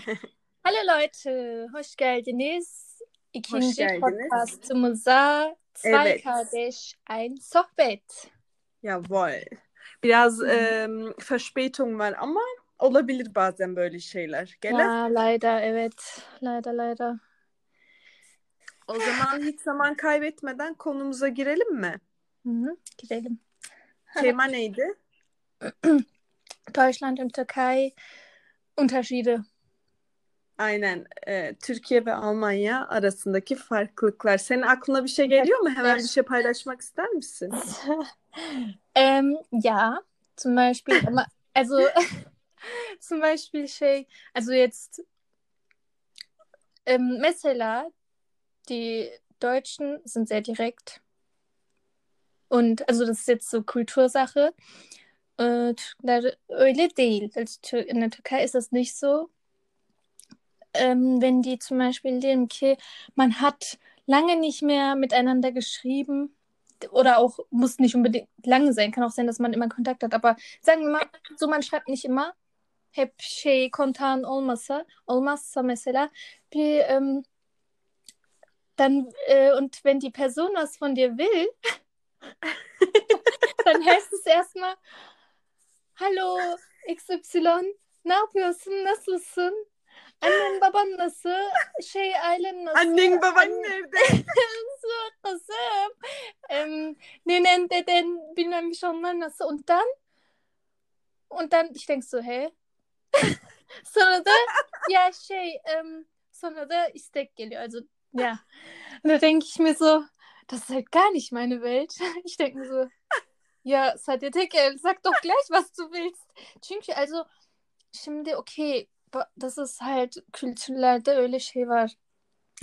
Hallo Leute, hoş geldiniz. İkinci Hoş geldiniz. podcastımıza Zwei Evet. Kardeş ein Sohbet. Jawohl. Biraz ähm, Verspätung var ama olabilir bazen böyle şeyler. Gele. Ja, leider, evet. Leider, leider. O zaman hiç zaman kaybetmeden konumuza girelim mi? Hı hı, Gidelim. Tema neydi? Deutschland und Türkei Unterschiede. Aynen. e, Türkiye ve Almanya arasındaki farklılıklar. Senin aklına bir şey geliyor mu? Hemen bir şey paylaşmak ister misin? Ähm, ja, zum Beispiel, also zum Beispiel şey, also jetzt ähm, mesela die Deutschen sind sehr direkt und also das ist jetzt so Kultursache. Öyle değil. Also, in der Türkei ist das nicht so. Ähm, wenn die zum Beispiel diyelim ki man hat lange nicht mehr miteinander geschrieben oder auch muss nicht unbedingt lange sein, kann auch sein, dass man immer Kontakt hat, aber sagen wir mal, so man schreibt nicht immer. Hep şey kontağın olmasa, olmazsa mesela. Bir ähm, dann äh, und wenn die Person was von dir will, dann heißt es erstmal Hallo XY, ne yapıyorsun, nasılsın? Annen baban nasıl? Şey ailen nasıl? Annen baban Anne- nerede? Kızım? Ähm, nenen deden bilmem bir onlar nasıl? Und dann und dann ich denk so, hä? sonra da ya şey ähm, sonra da istek geliyor. Also ja. Und da denke ich mir so, das ist halt gar nicht meine Welt. Ich denke mir so, ya Sadia Tekel, sag doch gleich, was du willst. Çünkü also şimdi okay, das ist halt kültürlerde öyle şey var.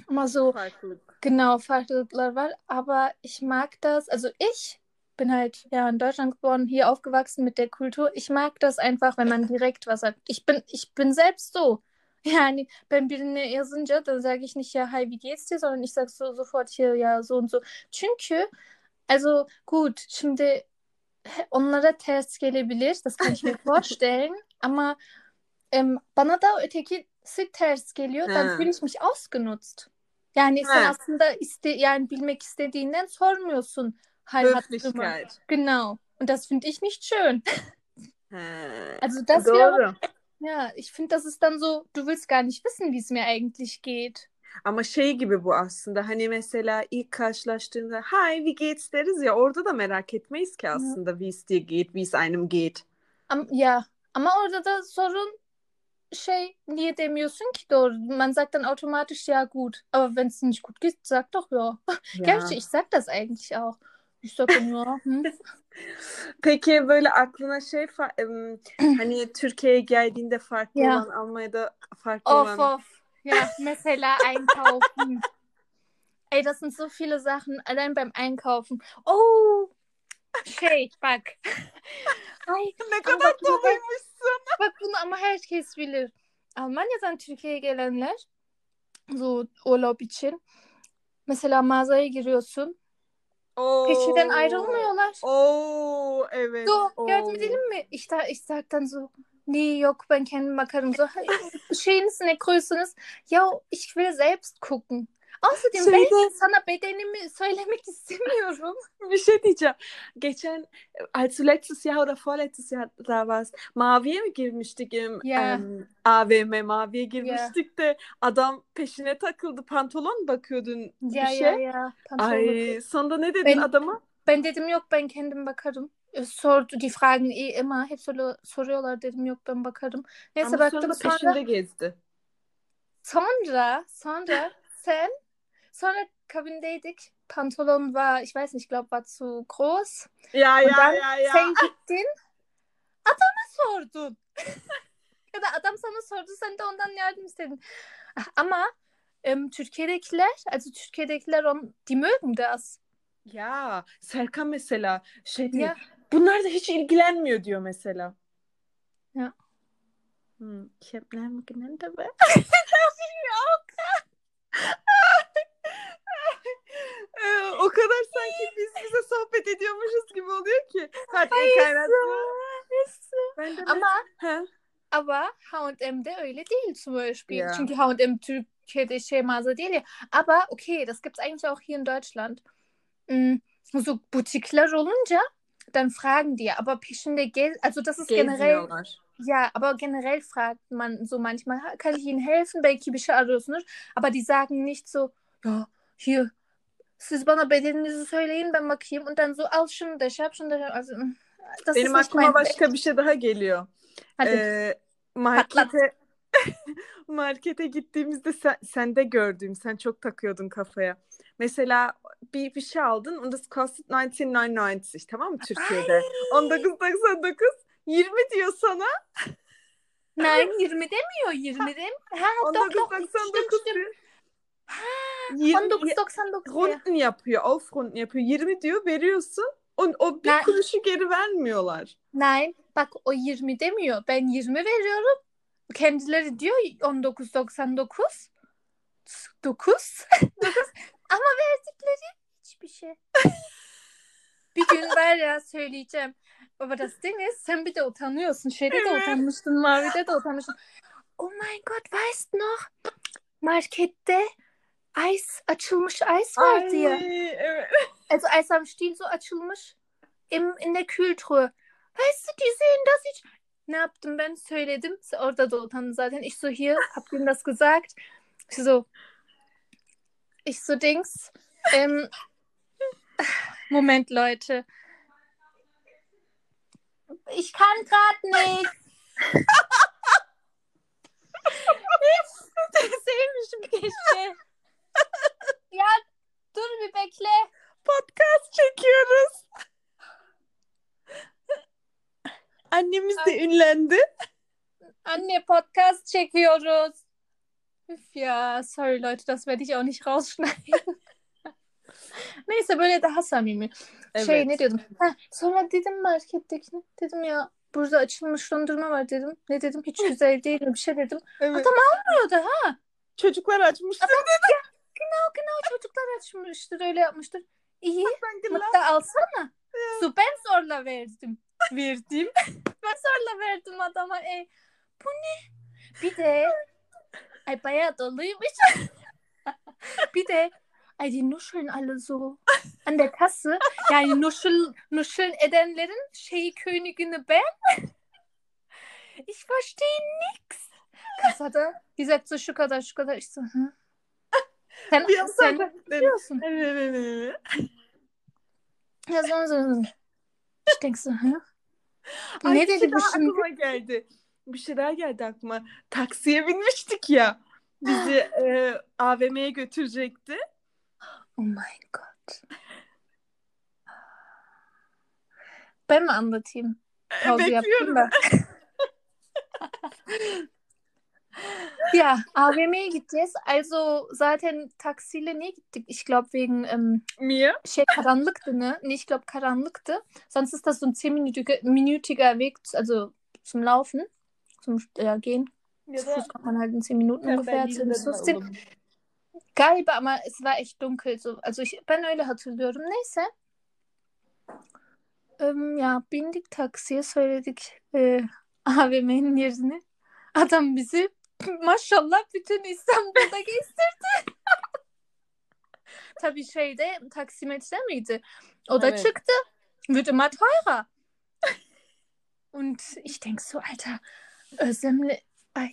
Ama so Farklılık. Genau, Farklılıklar aber ich mag das. Also ich bin halt ja in Deutschland geboren, hier aufgewachsen mit der Kultur. Ich mag das einfach, wenn man direkt was sagt. Ich bin, ich bin selbst so. Yani ben birine yazınca dann sage ich nicht ja, hi, wie geht's dir, sondern ich sage so sofort hier ja so und so. Çünkü also gut, şimdi onlara ters gelebilir, das kann ich mir vorstellen, ama em, bana da ötekisi ters geliyor, dann Ha. fühle ich mich ausgenutzt. Yani sen Ha. aslında iste yani bilmek istediğinden sormuyorsun. Höflichkeit. Genau. Und das finde ich nicht schön. Ha, Also das Doğru. ja, ich finde, das ist dann so, du willst gar nicht wissen, wie es mir eigentlich geht. Ama şey gibi bu aslında hani mesela ilk karşılaştığında hi wie geht's deriz ya orada da merak etmeyiz ki aslında wie es dir geht, wie es einem geht. Am, ja, ama orada da sorun şey niye demiyorsun ki doğru? Man sagt dann automatisch ja gut. Aber wenn es nicht gut geht, sag doch ja. Gerçi ich sag das eigentlich auch. Ich sag dann ja. Hm. Peki böyle aklına şey fa- hani Türkiye'ye geldiğinde farklı Ya. olan Almanya'da farklı Of, olan of. Ja, mesela einkaufen. Ey, das sind so viele Sachen, allein beim Einkaufen. Oh, şey bak. Ay, ne kadar bak doluymuşsun. bak bunu ama herkes bilir. Almanya'dan Türkiye'ye gelenler so urlaub için mesela mağazaya giriyorsun. Peşinden Oo. ayrılmıyorlar. Oo evet. So, oo. yardım edelim mi? Sag dann so, nee, yok ben kendim bakarım. So, şeyiniz ne größeres? Ya ich will selbst gucken. Außerdem ben Şeyde sana bedenimi söylemek istemiyorum. bir şey diyeceğim. Geçen als du letztes Jahr oder vorletztes Jahr da warst, Mavi'ye mi girmiştik? Em, AVM Mavi'ye girmiştik de adam peşine takıldı. Pantolon bakıyordun bir Ya şey. ya ya. pantolon. Ay sonunda ne dedin Ben- adama? Ben dedim yok ben kendim bakarım. E, Sordu, die fragen eh immer. Hep soru- soruyorlar dedim yok ben bakarım. Neyse Ama baktım sonra. peşinde gezdi. Sonra, sonra sen, sonra kabindeydik. Pantolon war, ich weiß nicht, ich glaube, war zu groß. Ya Und ya dann ya ya. sen gittin, adama sordun. ya da adam sana sordu, sen de ondan yardım istedin. Ama ähm, Türkiye'dekiler, also Türkiye'dekiler, on, die mögen das. Ya Serkan mesela şey diyor. Ya. Bunlar da hiç ilgilenmiyor diyor mesela. Ya. Hmm, ich hab Namen genannt aber. Weißt du? Ben de Ama Ha? aber H&M'de öyle değil zum Beispiel. Ja. Çünkü H&M Türkiye'de şey mağaza değil ya. Okay, das gibt es eigentlich auch hier in Deutschland. Mm, So Butikler olunca dann fragen die, aber peşinde gel, also das ist generell, ja, aber generell fragt man so manchmal, "Ha, kann ich Ihnen helfen? Belki bir şey arıyorsunuz. Aber die sagen nicht so, ja, hier, siz bana bedeninizi söyleyin ben bakayım. Und dann so, al şunu da şey yap, şunu da şey yap. Also, das Benim aklıma başka bir şey daha geliyor. Hadi. Ee, markete markete gittiğimizde sen, sende gördüğüm sen çok takıyordun kafaya. Mesela bir bir şey aldın und das kostet 19,99 tamam mı Türkiye'de? 19,99 20 diyor sana. Nein, 20 demiyor, 20 demiyor. Ha, doch, doch, 19,99 stimmt, stimmt. diyor. Ha, 20 1999 diyor. runden yapıyor, aufrunden yapıyor. 20 diyor veriyorsun. O, o bir Ben- kuruşu geri vermiyorlar. Nein, bak o 20 demiyor. Ben 20 veriyorum. Kendileri diyor 19.99. 9. 9. Ama verdikleri hiçbir şey. bir gün var ya söyleyeceğim. Das Ding ist, sen bir de utanıyorsun. Şeyde de utanmıştın, Mavi'de de utanmıştın. Oh mein Gott, weißt noch? Markette Eis, açılmış Eis. Ay, evet. Also Eis am Stiel so açılmış im, in der Kühltruhe. Weißt du, die sehen das ich. Ne yaptım ben? Söyledim. Orada da utandı zaten. Ich so hier, hab ihm das gesagt. Ich so, ich so Dings. Ähm, Moment, Leute. Ich kann gerade nicht. Sevmişim keşke. Ya dur bir bekle. Podcast çekiyoruz. Annemiz de ünlendi. Anne, Podcast çekiyoruz. Üf ya, sorry Leute, das werde ich auch nicht rausschneiden. Neyse böyle daha samimi. Şey ne diyordum? Ha, sonra dedim markettekine. Dedim ya burada açılmış dondurma var dedim. Ne dedim hiç güzel değil bir şey dedim. Evet. Adam almıyordu ha. Çocuklar açmıştır. Genau genau çocuklar açmıştır öyle yapmıştır. İyi. Hatta alsana. Su ben zorla verdim. Verdim. ben zorla verdim adama. E, bu ne? Bir de ay bayağı doluymuş. bir de ay die nuscheln alle so an der Kasse. Yani nuschel, nuscheln edenlerin şeyi königini ben. ich verstehe nix. Kasada die sagt so şu kadar şu kadar. Ich so, hı. Sen, Bir sen biliyorsun. Hı? Ay, ne şey dedi bu şimdi? aklıma geldi. Bir şey daha geldi aklıma. Taksiye binmiştik ya. Bizi e, AVM'ye götürecekti. Oh mein Gott. Ben mi anlatayım? Pause Bekliyorum. da. ja, AVM'ye gideceğiz. Also zaten taksiyle niye gittik? Ich glaube wegen ähm, Mia. şey karanlıktı ne? Nee, ich glaube karanlıktı. Sonst ist das so ein 10-minütiger minütiger Weg, also zum Laufen, zum ja, Gehen. Ya Zu Fuß kommt man halt in 10 Minuten ungefähr. Berlin'de Zu de 15. olabilir. Galiba ama es war echt dunkel. So. Also ich, ben öyle hatırlıyorum. Neyse. Em, ya bindik taksiye söyledik e, AVM'nin yerini. Adam bizi maşallah bütün İstanbul'da gezdirdi. Tabii şeyde taksimetre miydi? O da Evet. çıktı. Wird immer teurer. Und ich denk so, Alter, Özlemli... Ay.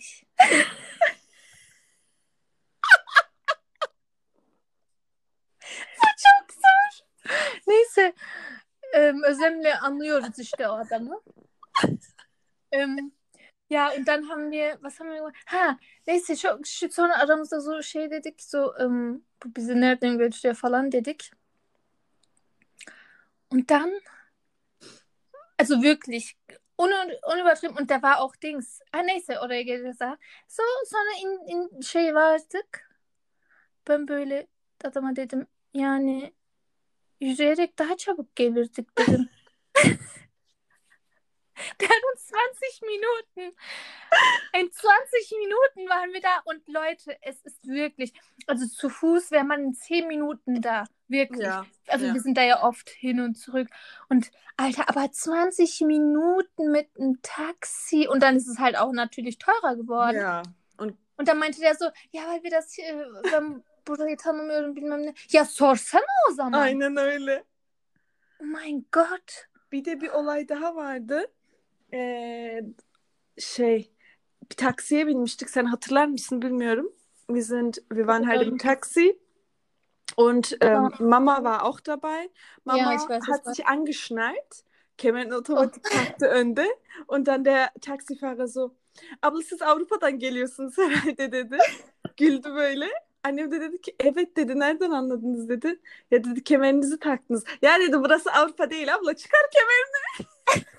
Bu çok zor. Neyse. Özlem'le anlıyoruz işte o adamı. Ja, und dann haben wir, was haben wir gemacht? Ha, neyse çok şu sonra aramızda so şey dedik, so ähm, bu bizi nereden götürüyor falan dedik. Und dann, also wirklich, un unübertrieben, und da war auch Dings, ah neyse oraya geleceğiz daha. So, sonra in, in şey vardık. Ben böyle adama dedim, yani yürüyerek daha çabuk gelirdik dedim. Der hat uns 20 Minuten In 20 Minuten waren wir da und Leute, es ist wirklich, also zu Fuß wäre man in 10 Minuten da. Wirklich. Ja, also ja. wir sind da ja oft hin und zurück. Und Alter, aber 20 Minuten mit einem Taxi und dann ist es halt auch natürlich teurer geworden. Ja. Und Und dann meinte der so, ja, weil wir das hier, ben burayı tanımıyorum bilmem ne. Ya sorsana o zaman. aynen öyle. Oh mein Gott. Bir de bir olay daha vardı. Ee, şey bir taksiye binmiştik. Sen hatırlar mısın bilmiyorum. Wir sind, wir waren halt im Taxi und ähm, Mama war auch dabei. Mama Ja, weiß, hat sich angeschnallt. Kemerin otomatik taktı önde. Und dann der Taxifahrer so, abla siz Avrupa'dan geliyorsunuz herhalde dedi. Güldü böyle. Annem de dedi ki evet dedi nereden anladınız dedi. Ya dedi kemerinizi taktınız. Ya dedi burası Avrupa değil abla çıkar kemerini.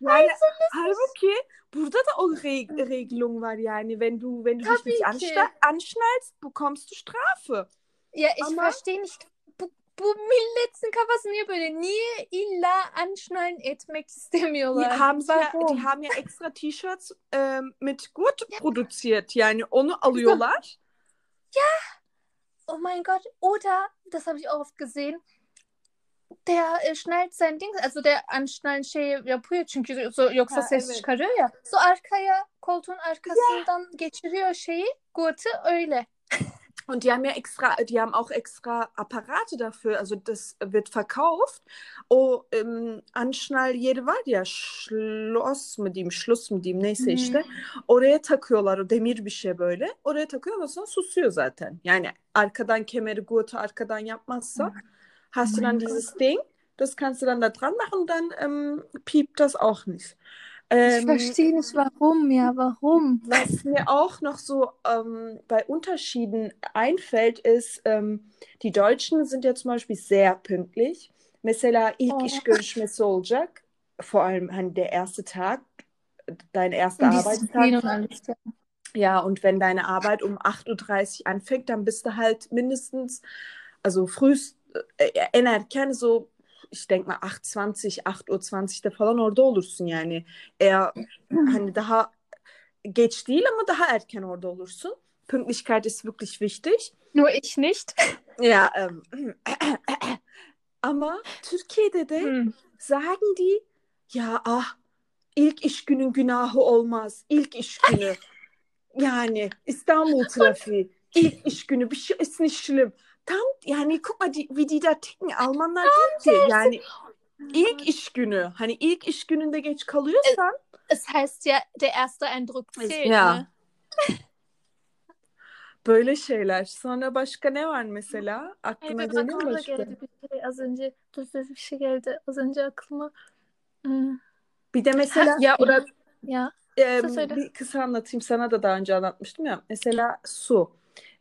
yani halbuki burada da o Re Regelung var yani. Wenn du, wenn du dich nicht anschna anschnallst, bekommst du Strafe. Ya ich Ama- verstehe nicht. Bu, bu milletin kafası niye böyle? Niye illa anschnallen etmek Die istemiyorlar? haben, ja, die haben ja extra T-Shirts ähm, mit Gurt produziert. Yani onu alıyorlar. Oh mein Gott. Oder, das habe ich auch oft gesehen, der äh, schnallt sein Ding, also der anschnallen şey yapıyor çünkü so, yoksa Ha, ses evet. çıkarıyor ya. So arkaya, koltuğun arkasından geçiriyor şeyi, gurt'ı öyle. Und die haben ja extra, die haben auch extra Apparate dafür. Also das wird verkauft. O em, anşnal yeri var ya Schloss mı diyeyim, Schluss mı diyeyim neyse Hı. işte. Oraya takıyorlar o demir bir şey böyle. Oraya takıyorlar sonra susuyor zaten. Yani arkadan kemeri Gurte arkadan yapmazsa hast du mein dann dieses Ding. Das kannst du dann da dran machen, dann ähm, piept das auch nicht. Ich Ähm, verstehe nicht, warum, ja, warum? was mir auch noch so ähm, bei Unterschieden einfällt, ist, ähm, die Deutschen sind ja zum Beispiel sehr pünktlich. Mesela ilk Oh. olacak. Vor allem hani der erste Tag, dein erster Disziplin und Arbeitstag. alles. Ja. Ja, und wenn deine Arbeit um 8.30 Uhr anfängt, dann bist du halt mindestens, also frühst, äh, en erken so, ich denke mal 8.20, 8.20'da falan orada olursun yani. Eğer hani daha geç değil ama daha erken orada olursun. Pünktlichkeit ist wirklich wichtig. Nur ich nicht. Ja, ähm, ama Türkiye'de de Hm. sagen die, ya ah ilk iş günün günahı olmaz. İlk iş günü. yani İstanbul trafiği. ilk iş günü bir şey ist nicht schlimm. Tam yani guck mal die, wie die da ticken. Almanlar diyor ki yani ilk iş günü. Hani ilk iş gününde geç kalıyorsan Es heißt ja, der erste Eindruck zählt. Ja. Böyle şeyler. Sonra başka ne var mesela? Aklına benim geliyor mu başka? geldi bir şey az önce. Dur dur bir şey geldi az önce aklıma. Hmm. Bir de mesela Ya oder ya. Söyle. bir kısa anlatayım. Sana da daha önce anlatmıştım ya. Mesela su.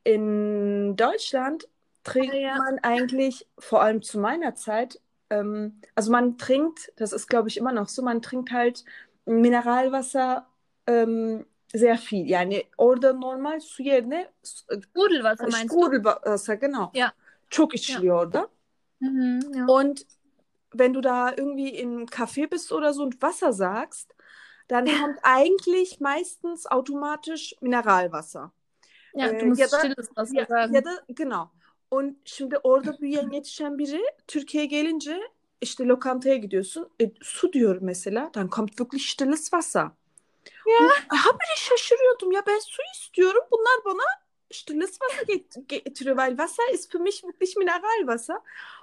In Deutschland trinkt ja. man eigentlich, vor allem zu meiner Zeit, ähm, also man trinkt, das ist glaube ich immer noch so, man trinkt halt Mineralwasser ähm, sehr viel. Yani orada normal su yerine su- Sprudelwasser meinst du? Sprudelwasser, genau. Ja. Çok içiliyor orada. Mhm, ja. Und wenn du da irgendwie im Café bist oder so und Wasser sagst, dann kommt eigentlich meistens automatisch Mineralwasser. ja, Ee, du musst da- stilles Wasser Ya, sagen. da genau. Und şimdi orada büyüyen yetişen biri Türkiye'ye gelince işte lokantaya gidiyorsun. E, su diyor mesela. Dann kommt wirklich stilles Wasser. Ya. Habire şaşırıyordum. Ya ben su istiyorum. Bunlar bana stilles Wasser get- getiriyor. Weil Wasser ist für mich wirklich Mineralwasser.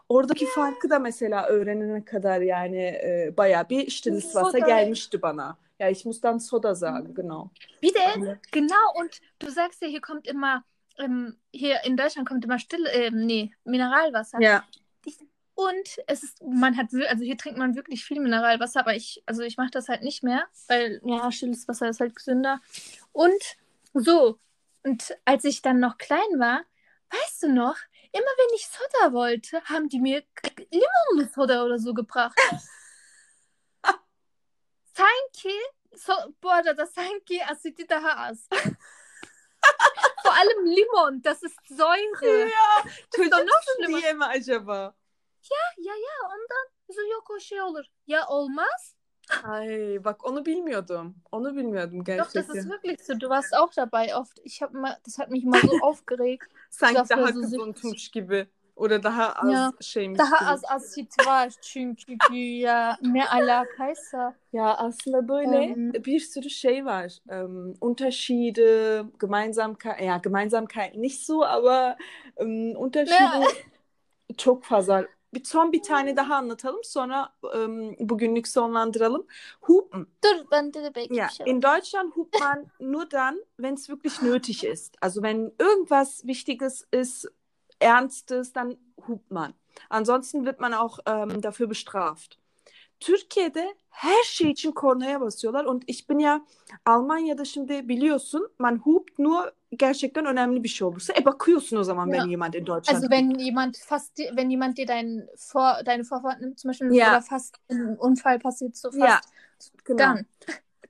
Oradaki farkı da mesela öğrenene kadar yani e, bayağı bir stilles Wasser gelmişti bana. Ja, ich muss dann Soda sagen, genau. Wie denn? Genau, und du sagst ja, hier kommt immer, ähm, hier in Deutschland kommt immer still, ähm, nee, Mineralwasser. Ja. Und es ist, man hat, also hier trinkt man wirklich viel Mineralwasser, aber ich, also ich mache das halt nicht mehr, weil, ja, stilles Wasser ist halt gesünder. Und so, und als ich dann noch klein war, weißt du noch, immer wenn ich Soda wollte, haben die mir Limonensoda oder so gebracht. Sanki, so, bu arada sanki asidi daha az. Vor allem Limon, das ist Säure. Ja, doch noch çocuksun schlimmer. diye mi acaba? Ya ya ondan so yok o şey olur. Ya olmaz Ay bak onu bilmiyordum. Onu bilmiyordum Doch, gerçekten. das ist wirklich so. Du warst auch dabei oft. Ich habe mal, das hat mich mal so aufgeregt. Sanki daha so unutmuş gibi. Orada daha az Ya, şeymiş Daha gibi. az asit var çünkü ya ne alakaysa. Ya aslında böyle Ähm, bir sürü şey var. Ähm, Unterschiede, Gemeinsamkeit, ja Gemeinsamkeit nicht so, aber ähm, Unterschiede çok fazla. Bir son bir tane daha anlatalım sonra ähm, bugünlük sonlandıralım. Hupen. dur ben de belki Ja, şey in Deutschland hupt man nur dann, wenn es wirklich nötig ist. Also wenn irgendwas Wichtiges ist, Ernstes, dann hupt man. Ansonsten wird man auch ähm, dafür bestraft. Türkiye'de her şey için kornaya basıyorlar. Und ich bin ja Almanya'da şimdi biliyorsun, man hupt nur gerçekten önemli bir şey olursa. E bakıyorsun o zaman Ja. wenn jemand in Deutschland Also wenn jemand fast, wenn jemand dir dein Vor, deine Vorfahrt nimmt, zum Beispiel, Ja. oder fast ein Unfall passiert, so fast, Ja, genau. dann.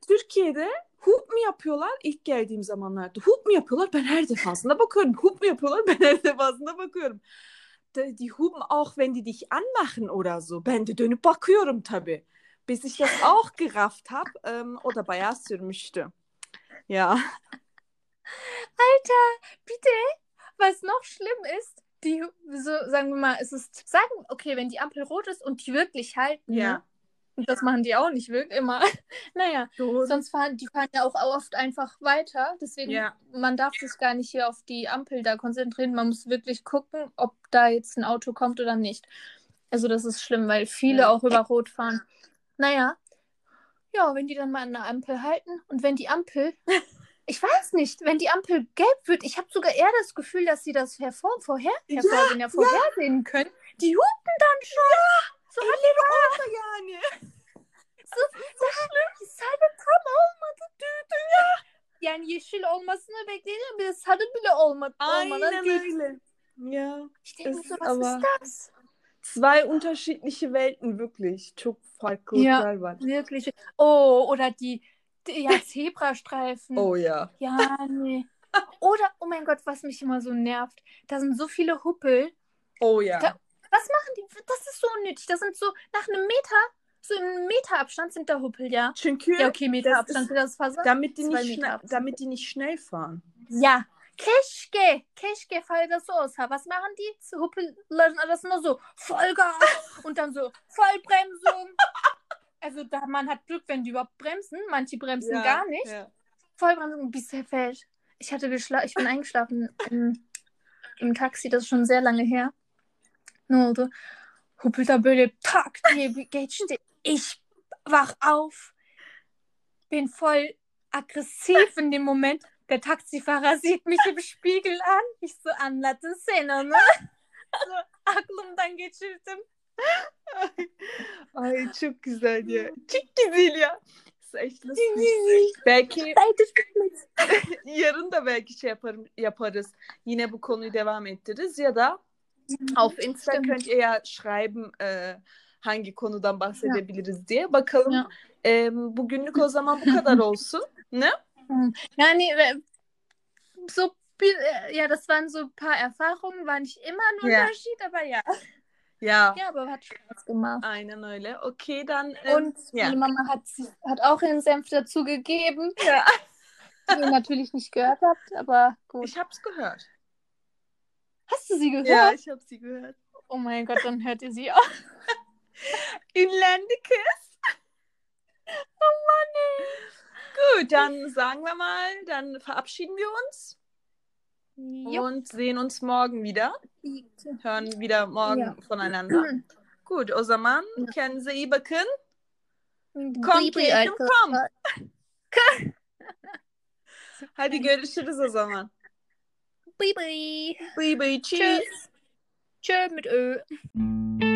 Türkiye'de hoop mu yapıyorlar ilk geldiğim zamanlarda? Hoop mu yapıyorlar? Ben her defasında bakıyorum. Hoop mu yapıyorlar? Ben her defasında bakıyorum. De- Die hupen auch, wenn die dich anmachen oder so. Ben de dönüp bakıyorum tabii. Bis ich das auch gerafft habe. Ähm, o da bayağı sürmüştü. Ja. Bir de, was noch schlimm ist, die, so sagen wir mal, es ist, sagen, okay, wenn die Ampel rot ist und die wirklich halten, Ja. ne? Und das machen die auch nicht wirklich immer. naja, Doğru. sonst fahren, die fahren ja auch oft einfach weiter. Deswegen, Ja. man darf sich gar nicht hier auf die Ampel da konzentrieren. Man muss wirklich gucken, ob da jetzt ein Auto kommt oder nicht. Also das ist schlimm, weil viele Ja. auch über Rot fahren. Naja, ja, wenn die dann mal an der Ampel halten und wenn die Ampel, ich weiß nicht, wenn die Ampel gelb wird, ich habe sogar eher das Gefühl, dass sie das hervor, vorher, Ja, hervorsehen, ja, vorhersehen können. Die hupen dann schon. So Elleri orada yani. so, daha sarı tam olmadı düğdü ya. Yani yeşil olmasını bekledim bir de sarı bile olmadı. Aynen öyle. Ja. Ich denke Es so, ist was aber- ist das? Zwei unterschiedliche Welten wirklich. Çok farklılıklar var. Wirklich. Oh, oder die, die ja, Zebrastreifen. Oh ja. Ja, nee. Oder, oh mein Gott, was mich immer so nervt. Da sind so viele Huppel. Oh ja. Da- Was machen die? Das ist so unnötig. Das sind so nach einem Meter, so im Meter Abstand sind da Huppel, ja. Çünkü Ja, okay, Meter das ist- das Faser. damit die nicht damit die nicht schnell fahren. Ja. Keşke, keşke faydası olsa. Was machen die? Huppellerin arasında so Vollgas und dann so Vollbremsung. Also da, man hat Glück, wenn die überhaupt bremsen. Manche bremsen gar nicht. Ja. Vollbremsung bis er fällt. Ich hatte geschlafen, ich bin eingeschlafen im, im Taxi, das ist schon sehr lange her. Ne oldu? Huppelt da böyle tak diye bir geçti. Ich wach auf. Bin voll aggressiv in dem Moment. Der Taxifahrer sieht mich im Spiegel an. Ich so anlatensene, ne? So aklımdan geçirdim. Ay çok güzel ya. Çok güzel ya. Lustig. Belki yarın da belki şey yaparım, yaparız. Yine bu konuyu devam ettiririz ya da auf Insta Stimmt. könnt ihr ja schreiben e, hangi konudan bahsedebiliriz diye. Bakalım. Ja. E, bugünlük o zaman bu kadar olsun. Ne? Yani äh, so äh, ja, das waren so ein paar Erfahrungen, war nicht immer ein Ja. Unterschied, aber ja. Ya. Ja, aber hat Spaß gemacht. Aynen öyle. Okey, dann ähm, Und ja. meine Mama hat, hat auch ihren Senf dazu gegeben, Ja. die ihr natürlich nicht gehört habt, aber gut. Ich hab's gehört. Hast du sie gehört? Ja, ich hab sie gehört. Oh mein Gott, dann hört ihr sie auch. Ünlendi kız. Oh Mann, ey. Gut, dann sagen wir mal, dann verabschieden wir uns Jo. und sehen uns morgen wieder. Hören wieder morgen Ja. voneinander. Gut, o zaman kendinize iyi bakın. Bye Kom bye keyfim kom. arkadaşlar. Hadi görüşürüz o zaman. Bye bye. Bye bye, cheers. Tschüss. Tschö mit Ö.